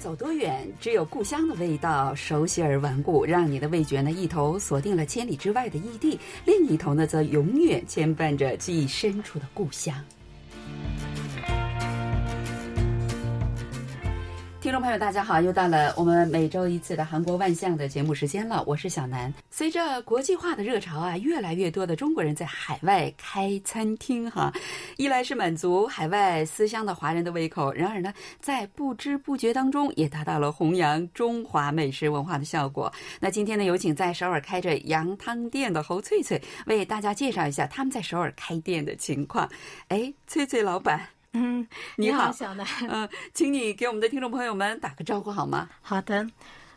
走多远，只有故乡的味道熟悉而顽固，让你的味觉呢一头锁定了千里之外的异地，另一头呢则永远牵绊着记忆深处的故乡。众朋友，大家好！又到了我们每周一次的韩国万象的节目时间了，我是小南。随着国际化的热潮啊，越来越多的中国人在海外开餐厅哈，一来是满足海外思乡的华人的胃口，然而呢，在不知不觉当中也达到了弘扬中华美食文化的效果。那今天呢，有请在首尔开着羊汤店的侯翠翠为大家介绍一下他们在首尔开店的情况。哎，翠翠老板。嗯，你好，小南。嗯，请你给我们的听众朋友们打个招呼好吗？好的，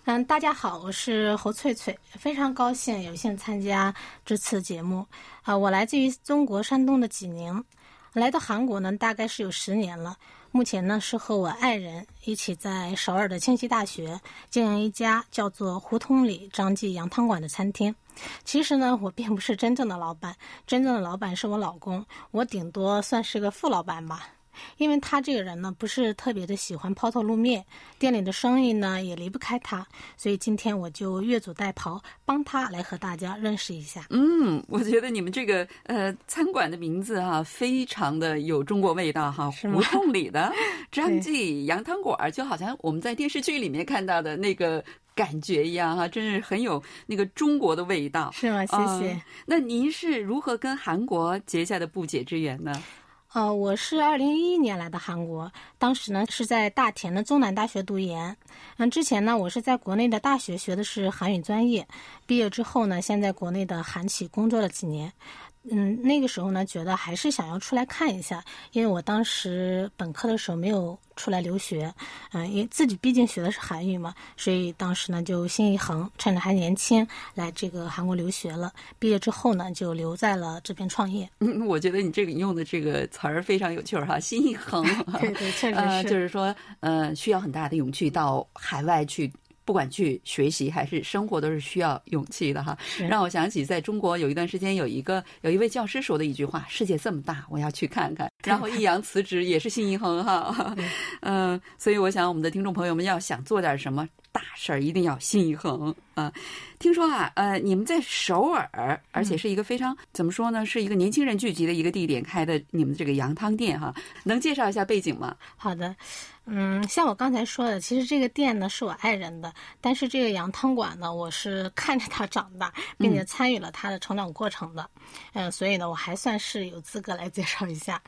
嗯，大家好，我是侯翠翠，非常高兴有幸参加这次节目。啊，我来自于中国山东的济宁，来到韩国呢，大概是有十年了。目前呢，是和我爱人一起在首尔的庆熙大学经营一家叫做胡同里张记羊汤馆的餐厅。其实呢，我并不是真正的老板，真正的老板是我老公，我顶多算是个副老板吧。因为他这个人呢，不是特别的喜欢抛头露面，店里的生意呢也离不开他，所以今天我就越俎代庖，帮他来和大家认识一下。嗯，我觉得你们这个呃餐馆的名字哈，非常的有中国味道哈，胡同里的 张记羊汤馆，就好像我们在电视剧里面看到的那个感觉一样哈，真是很有那个中国的味道。是吗？谢谢。那您是如何跟韩国结下的不解之缘呢？呃，我是二零一一年来的韩国，当时呢是在大田的中南大学读研。嗯，之前呢我是在国内的大学学的是韩语专业，毕业之后呢，先在国内的韩企工作了几年。嗯，那个时候呢，觉得还是想要出来看一下，因为我当时本科的时候没有出来留学，嗯，因为自己毕竟学的是韩语嘛，所以当时呢就心一横，趁着还年轻来这个韩国留学了。毕业之后呢，就留在了这边创业。嗯，我觉得你这个用的这个词儿非常有趣儿哈，心一横。对对，确实是，就是说，呃，需要很大的勇气到海外去。不管去学习还是生活，都是需要勇气的哈。让我想起在中国有一段时间，有一个有一位教师说的一句话：“世界这么大，我要去看看。”然后易阳辞职也是心一横哈。嗯，所以我想我们的听众朋友们要想做点什么大事儿，一定要心一横啊。听说啊，呃，你们在首尔，而且是一个非常怎么说呢，是一个年轻人聚集的一个地点开的你们这个羊汤店哈，能介绍一下背景吗？好的。嗯，像我刚才说的，其实这个店呢是我爱人的，但是这个羊汤馆呢，我是看着他长大，并且参与了他的成长过程的，嗯，所以呢，我还算是有资格来介绍一下。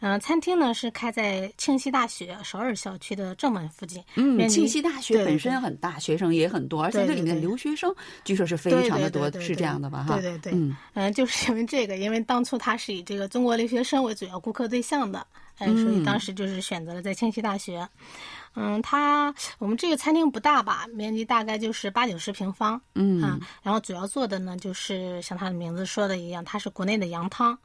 嗯，餐厅呢是开在庆熙大学首尔校区的正门附近。嗯，庆熙大学本身很大，学生也很多，而且这里面的留学生据说是非常的多，是这样的吧？哈，对对对，嗯，嗯，就是因为这个，因为当初他是以这个中国留学生为主要顾客对象的。哎，所以当时就是选择了在庆熙大学。嗯，它我们这个餐厅不大吧，面积大概就是八九十平方。嗯啊，然后主要做的呢，就是像它的名字说的一样，它是国内的羊汤，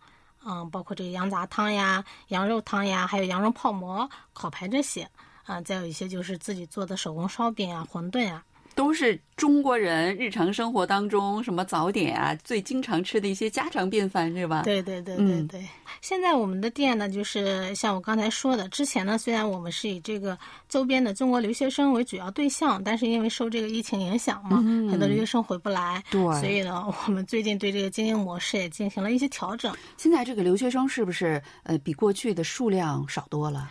嗯，包括这个羊杂汤呀、羊肉汤呀，还有羊肉泡馍、烤排这些。啊，再有一些就是自己做的手工烧饼啊、馄饨啊。都是中国人日常生活当中什么早点啊，最经常吃的一些家常便饭，是吧？对对对对对。现在我们的店呢，就是像我刚才说的，之前呢，虽然我们是以这个周边的中国留学生为主要对象，但是因为受这个疫情影响嘛，很多留学生回不来，对，所以呢，我们最近对这个经营模式也进行了一些调整。现在这个留学生是不是呃比过去的数量少多了？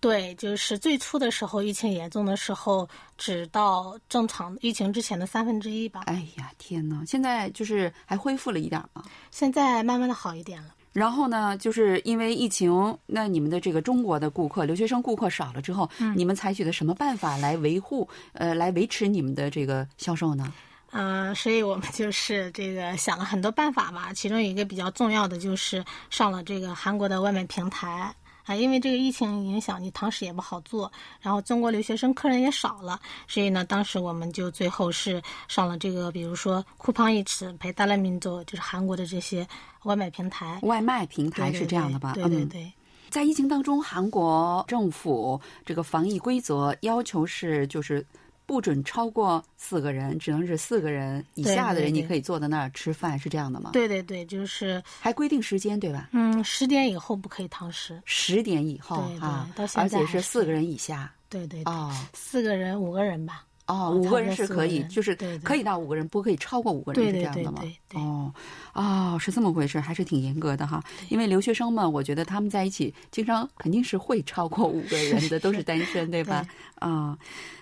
对，就是最初的时候，疫情严重的时候，只到正常疫情之前的三分之一吧。哎呀，天呐，现在就是还恢复了一点吗？现在慢慢的好一点了。然后呢，就是因为疫情，那你们的这个中国的顾客、留学生顾客少了之后，你们采取的什么办法来维护、呃，来维持你们的这个销售呢？嗯，所以我们就是这个想了很多办法吧，其中一个比较重要的就是上了这个韩国的外卖平台。啊，因为这个疫情影响，你堂食也不好做，然后中国留学生客人也少了，所以呢，当时我们就最后是上了这个，比如说酷胖一尺陪大拉民族，就是韩国的这些外卖平台。外卖平台是这样的吧？对对对。在疫情当中，韩国政府这个防疫规则要求是就是。不准超过四个人，只能是四个人以下的人，你可以坐在那儿吃饭，是这样的吗？对对对，就是还规定时间，对吧？嗯，十点以后不可以堂食。十点以后啊，而且是四个人以下。对对对，哦四个人五个人吧。哦，哦五个人是可以，就是可以到五个人，不可以超过五个人，是这样的吗哦哦，是这么回事，还是挺严格的哈。因为留学生们，我觉得他们在一起，经常肯定是会超过五个人的，都是单身，对吧？啊，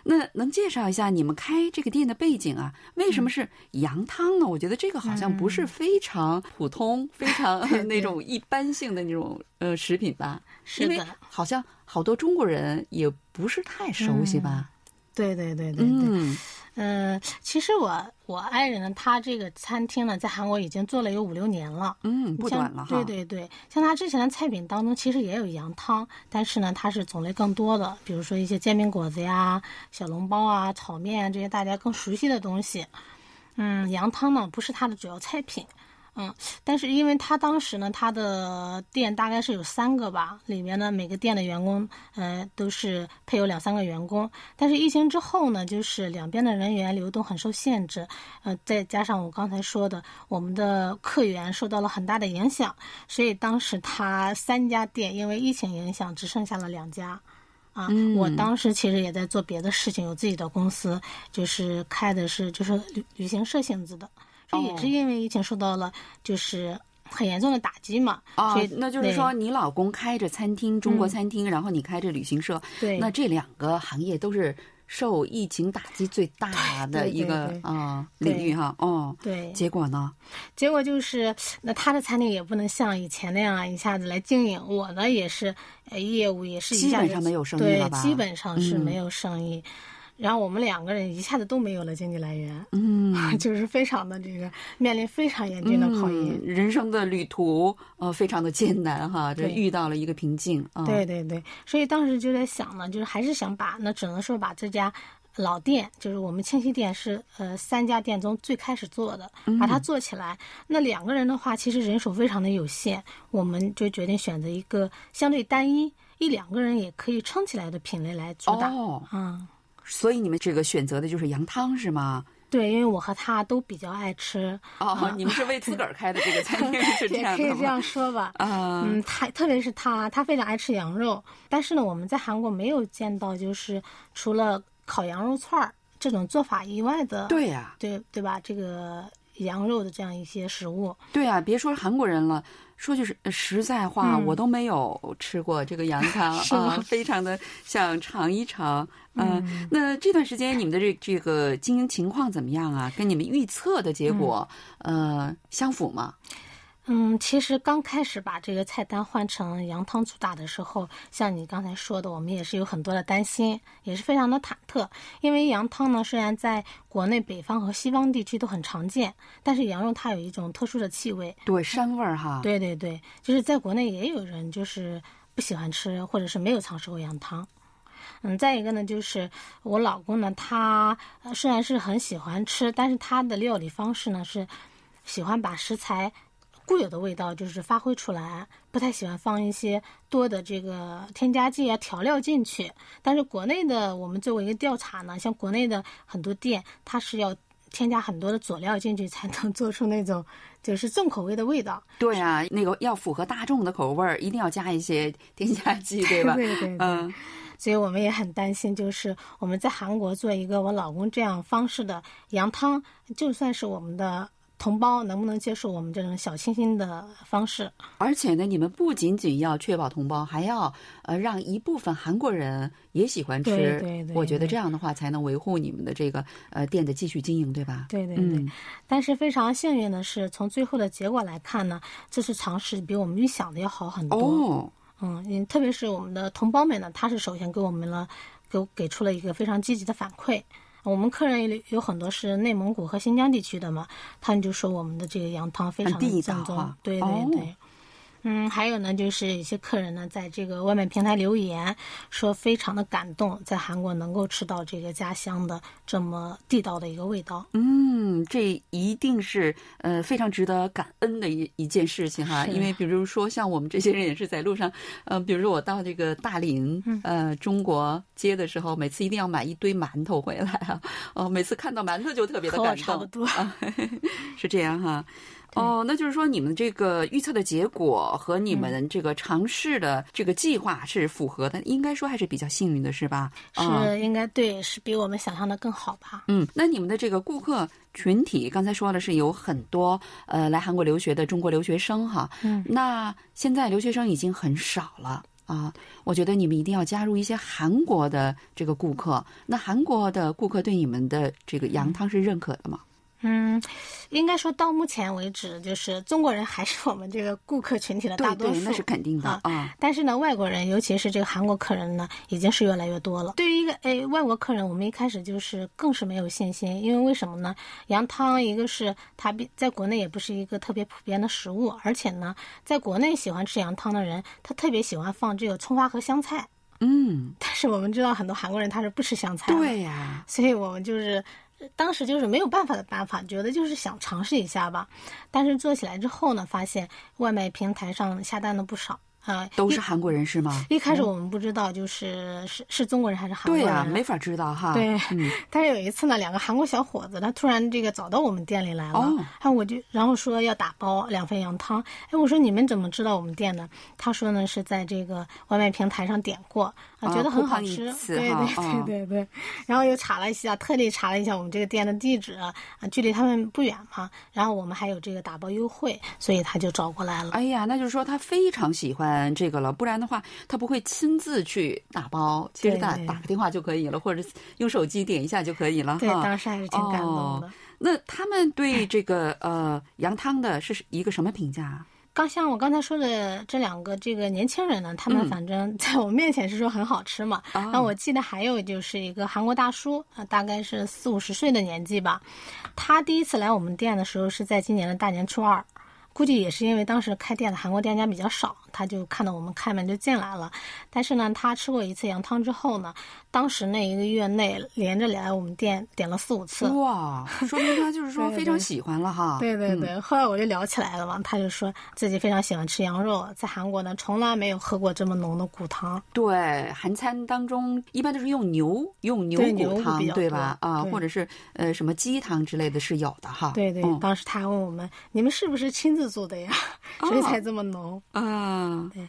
那能介绍一下你们开这个店的背景啊？为嗯什么是羊汤呢？我觉得这个好像不是非常普通、非常 那种一般性的那种呃食品吧？因为是的，好像好多中国人也不是太熟悉吧？对对对对对。嗯呃，其实我我爱人呢，他这个餐厅呢，在韩国已经做了有五六年了。嗯，不像短了哈。对对对，像他之前的菜品当中，其实也有羊汤，但是呢，它是种类更多的，比如说一些煎饼果子呀、小笼包啊、炒面啊这些大家更熟悉的东西。嗯，羊汤呢不是他的主要菜品。嗯，但是因为他当时呢，他的店大概是有三个吧，里面呢每个店的员工，呃，都是配有两三个员工。但是疫情之后呢，就是两边的人员流动很受限制，呃，再加上我刚才说的，我们的客源受到了很大的影响，所以当时他三家店因为疫情影响只剩下了两家。啊，嗯我当时其实也在做别的事情，有自己的公司，就是开的是就是旅旅行社性质的，这也哦是因为疫情受到了就是很严重的打击嘛。哦所以，那就是说，你老公开着餐厅，中国餐厅，然后你开着旅行社，对那这两个行业都是受疫情打击最大的一个啊对领域哈。哦，对，结果呢？结果就是，那他的餐厅也不能像以前那样啊一下子来经营。我呢也是，呃，业务也是基本上没有生意了吧对，基本上是嗯没有生意。然后我们两个人一下子都没有了经济来源，嗯，就是非常的这个面临非常严峻的考验。嗯人生的旅途呃非常的艰难哈，这遇到了一个瓶颈啊。对对对，所以当时就在想呢，就是还是想把那只能说把这家老店，就是我们清溪店是呃三家店中最开始做的，把它做起来。那两个人的话，其实人手非常的有限，我们就决定选择一个相对单一。一两个人也可以撑起来的品类来主打，哦，嗯，所以你们这个选择的就是羊汤是吗？对，因为我和他都比较爱吃，哦，你们是为自个儿开的这个餐厅 是这样？可以这样说吧。啊，嗯，他特别是他，他非常爱吃羊肉，但是呢，我们在韩国没有见到就是除了烤羊肉串儿这种做法以外的，对呀、对对吧？这个羊肉的这样一些食物，对啊，别说韩国人了，说句实实在话，嗯我都没有吃过这个羊 汤啊，非常的想尝一尝。嗯，那这段时间你们的这这个经营情况怎么样啊？跟你们预测的结果、呃相符吗？嗯，其实刚开始把这个菜单换成羊汤主打的时候，像你刚才说的，我们也是有很多的担心，也是非常的忐忑。因为羊汤呢，虽然在国内北方和西方地区都很常见，但是羊肉它有一种特殊的气味，对，膻味儿哈。对对对，就是在国内也有人就是不喜欢吃，或者是没有尝试过羊汤。嗯，再一个呢，就是我老公呢，他呃虽然是很喜欢吃，但是他的料理方式呢是喜欢把食材固有的味道就是发挥出来，不太喜欢放一些多的这个添加剂啊调料进去。但是国内的我们作为一个调查呢，像国内的很多店，它是要添加很多的佐料进去，才能做出那种就是重口味的味道。对啊，那个要符合大众的口味儿，一定要加一些添加剂，对吧？对对对嗯，所以我们也很担心，就是我们在韩国做一个我老公这样方式的羊汤，就算是我们的同胞能不能接受我们这种小清新的方式？而且呢，你们不仅仅要确保同胞，还要呃让一部分韩国人也喜欢吃。对对对我觉得这样的话才能维护你们的这个呃店的继续经营，对吧？对对对。嗯但是非常幸运的是，从最后的结果来看呢，这次尝试比我们预想的要好很多。哦，嗯，因特别是我们的同胞们呢，他是首先给我们了，给给出了一个非常积极的反馈。我们客人有有很多是内蒙古和新疆地区的嘛，他们就说我们的这个羊汤非常的正宗对哦对对。嗯，还有呢，就是有些客人呢，在这个外卖平台留言说，非常的感动，在韩国能够吃到这个家乡的这么地道的一个味道。嗯，这一定是呃非常值得感恩的一一件事情哈。是因为比如说像我们这些人也是在路上，呃，比如说我到这个大林嗯呃中国街的时候，每次一定要买一堆馒头回来啊。哦，每次看到馒头就特别的感动。差不多。是这样哈，哦，那就是说你们这个预测的结果和你们这个尝试的这个计划是符合的，应该说还是比较幸运的，是吧？是应该对，是比我们想象的更好吧？嗯，那你们的这个顾客群体，刚才说了是有很多呃来韩国留学的中国留学生哈，嗯，那现在留学生已经很少了。啊，我觉得你们一定要加入一些韩国的这个顾客。那韩国的顾客对你们的这个羊汤是认可的吗？嗯，应该说到目前为止，就是中国人还是我们这个顾客群体的大多数，那是肯定的啊。但是呢，外国人，尤其是这个韩国客人呢，已经是越来越多了。对于一个诶外国客人，我们一开始就是更是没有信心，因为为什么呢？羊汤一个是它比在国内也不是一个特别普遍的食物，而且呢，在国内喜欢吃羊汤的人，他特别喜欢放这个葱花和香菜。嗯，但是我们知道很多韩国人他是不吃香菜的，对呀，所以我们就是。当时就是没有办法的办法，觉得就是想尝试一下吧。但是做起来之后呢，发现外卖平台上下单的不少。啊，都是韩国人是吗？一开始我们不知道，就是是是中国人还是韩国人？对呀，没法知道哈。对，嗯。但是有一次呢，两个韩国小伙子，他突然这个找到我们店里来了，哎，我就然后说要打包两份羊汤。哎，我说你们怎么知道我们店呢？他说呢是在这个外卖平台上点过，啊，觉得很好吃。对对对对对。然后又查了一下，特地查了一下我们这个店的地址，啊，距离他们不远嘛。然后我们还有这个打包优惠，所以他就找过来了。哎呀，那就是说他非常喜欢。这个了，不然的话，他不会亲自去打包，其实打打个电话就可以了，或者用手机点一下就可以了。对，当时还是挺感动的。那他们对这个呃羊汤的是一个什么评价？刚像我刚才说的这两个这个年轻人呢，他们反正 在我面前是说很好吃嘛。那我记得还有就是一个韩国大叔啊，大概是四五十岁的年纪吧，他第一次来我们店的时候是在今年的大年初二。估计也是因为当时开店的韩国店家比较少，他就看到我们开门就进来了。但是呢，他吃过一次羊汤之后呢，当时那一个月内连着来我们店点了四五次。哇，说明他就是说非常喜欢了哈。对对对，后来我就聊起来了嘛，他就说自己非常喜欢吃羊肉，在韩国呢从来没有喝过这么浓的骨汤。对，韩餐当中一般都是用牛用牛骨汤对吧？啊，或者是呃什么鸡汤之类的是有的哈。对对，当时他还问我们，你们是不是亲自。做的呀，所以才这么浓啊！对，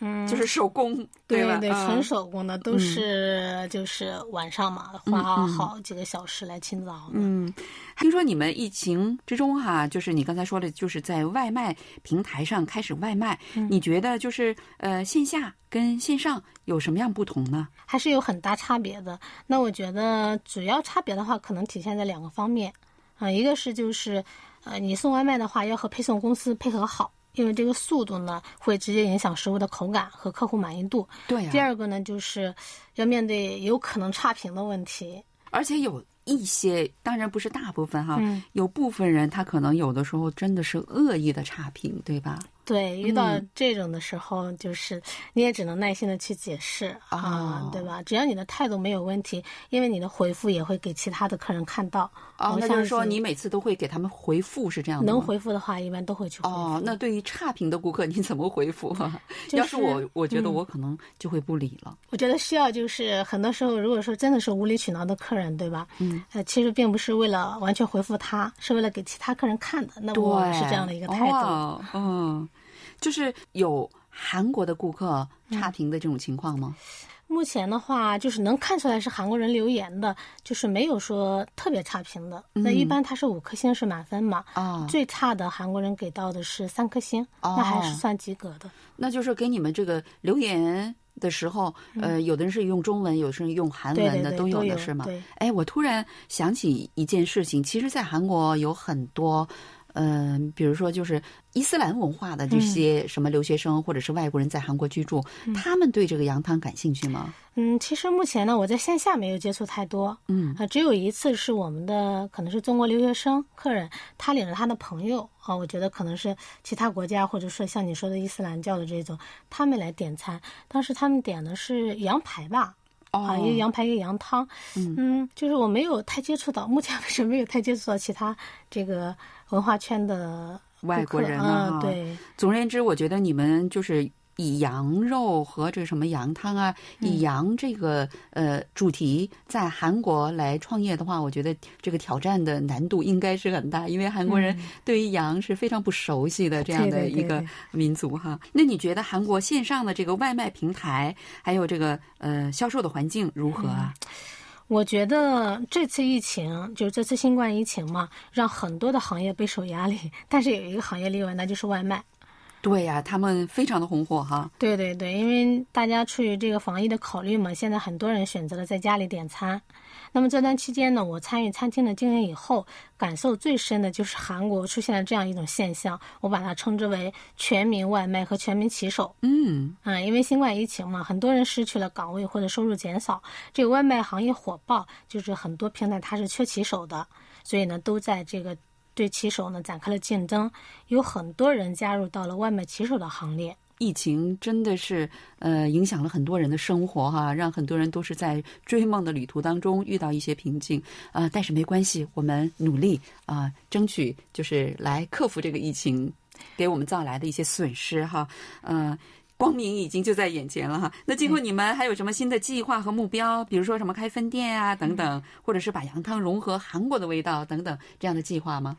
嗯，就是手工，对对，纯手工的，都是就是晚上嘛，花好几个小时来清早。嗯，听说你们疫情之中哈，就是你刚才说的，就是在外卖平台上开始外卖，你觉得就是呃线下跟线上有什么样不同呢？还是有很大差别的。那我觉得主要差别的话，可能体现在两个方面啊，一个是就是。呃，你送外卖的话，要和配送公司配合好，因为这个速度呢，会直接影响食物的口感和客户满意度。对。第二个呢，就是要面对有可能差评的问题，而且有一些，当然不是大部分哈，有部分人他可能有的时候真的是恶意的差评，对吧？对，遇到这种的时候，就是你也只能耐心的去解释啊，对吧？只要你的态度没有问题，因为你的回复也会给其他的客人看到。哦，那就是说你每次都会给他们回复，是这样的能回复的话，一般都会去回复。哦，那对于差评的顾客，你怎么回复？要是我，我觉得我可能就会不理了。我觉得需要就是很多时候，如果说真的是无理取闹的客人，对吧？嗯，呃，其实并不是为了完全回复他，是为了给其他客人看的。那我是这样的一个态度。嗯。就是有韩国的顾客差评的这种情况吗？目前的话，就是能看出来是韩国人留言的，就是没有说特别差评的。那一般他是五颗星是满分嘛？啊，最差的韩国人给到的是三颗星，那还是算及格的。那就是给你们这个留言的时候，呃，有的人是用中文，有的是用韩文的，都有的是吗？哎，我突然想起一件事情，其实，在韩国有很多。嗯，比如说，就是伊斯兰文化的这些什么留学生或者是外国人在韩国居住，他们对这个羊汤感兴趣吗？嗯，其实目前呢，我在线下没有接触太多。嗯，啊，只有一次是我们的可能是中国留学生客人，他领着他的朋友啊，我觉得可能是其他国家或者说像你说的伊斯兰教的这种，他们来点餐，当时他们点的是羊排吧。啊，一个羊排，一个羊汤，嗯，就是我没有太接触到，目前为止没有太接触到其他这个文化圈的外国人啊。对，总而言之，我觉得你们就是以羊肉和这什么羊汤啊，以羊这个呃主题在韩国来创业的话，我觉得这个挑战的难度应该是很大，因为韩国人对于羊是非常不熟悉的这样的一个民族哈。那你觉得韩国线上的这个外卖平台还有这个呃销售的环境如何啊？我觉得这次疫情，就是这次新冠疫情嘛，让很多的行业备受压力。但是有一个行业例外，那就是外卖。对呀，他们非常的红火哈。对对对，因为大家出于这个防疫的考虑嘛，现在很多人选择了在家里点餐。那么这段期间呢，我参与餐厅的经营以后，感受最深的就是韩国出现了这样一种现象，我把它称之为“全民外卖”和“全民骑手”。嗯嗯，因为新冠疫情嘛，很多人失去了岗位或者收入减少，这个外卖行业火爆，就是很多平台它是缺骑手的，所以呢，都在这个对骑手呢展开了竞争，有很多人加入到了外卖骑手的行列。疫情真的是呃影响了很多人的生活哈，让很多人都是在追梦的旅途当中遇到一些瓶颈啊。但是没关系，我们努力啊，争取就是来克服这个疫情给我们造来的一些损失哈。呃，光明已经就在眼前了哈。那今后你们还有什么新的计划和目标？比如说什么开分店啊等等，或者是把羊汤融合韩国的味道等等这样的计划吗？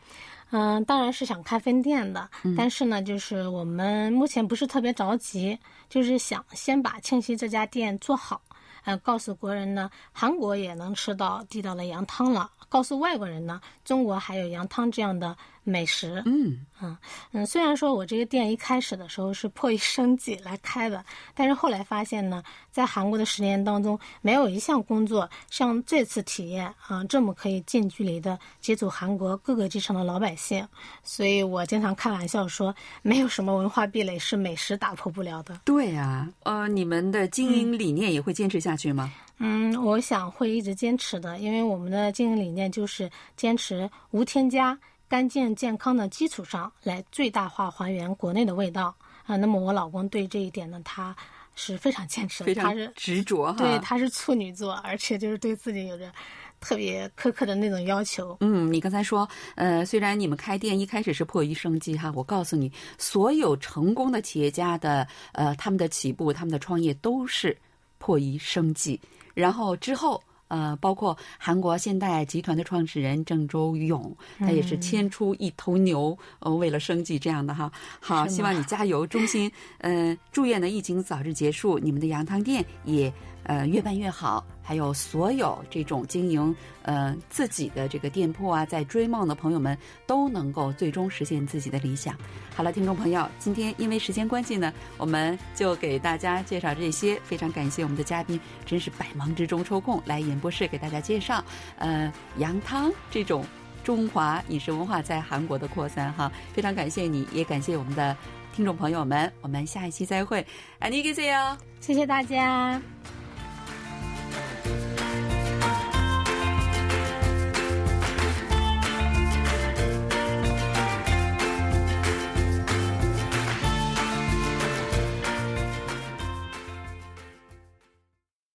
嗯，当然是想开分店的，但是呢，就是我们目前不是特别着急，就是想先把庆熙这家店做好，呃，告诉国人呢，韩国也能吃到地道的羊汤了，告诉外国人呢，中国还有羊汤这样的。美食，嗯嗯嗯，虽然说我这个店一开始的时候是迫于生计来开的，但是后来发现呢，在韩国的十年当中，没有一项工作像这次体验啊这么可以近距离的接触韩国各个阶层的老百姓，所以我经常开玩笑说，没有什么文化壁垒是美食打破不了的。对呀，呃，你们的经营理念也会坚持下去吗？嗯，我想会一直坚持的，因为我们的经营理念就是坚持无添加。干净健康的基础上来最大化还原国内的味道啊！那么我老公对这一点呢，他是非常坚持的，他是执着哈，对，他是处女座，而且就是对自己有着特别苛刻的那种要求。嗯，你刚才说，呃，虽然你们开店一开始是迫于生计哈，我告诉你，所有成功的企业家的呃他们的起步，他们的创业都是迫于生计，然后之后。呃，包括韩国现代集团的创始人郑周勇，他也是牵出一头牛，呃，为了生计这样的哈。好，希望你加油，衷心，嗯，祝愿呢疫情早日结束，你们的羊汤店也。呃，越办越好。还有所有这种经营呃自己的这个店铺啊，在追梦的朋友们都能够最终实现自己的理想。好了，听众朋友，今天因为时间关系呢，我们就给大家介绍这些。非常感谢我们的嘉宾，真是百忙之中抽空来演播室给大家介绍呃羊汤这种中华饮食文化在韩国的扩散哈。非常感谢你，也感谢我们的听众朋友们。我们下一期再会，안녕히계세 요， 谢谢大家。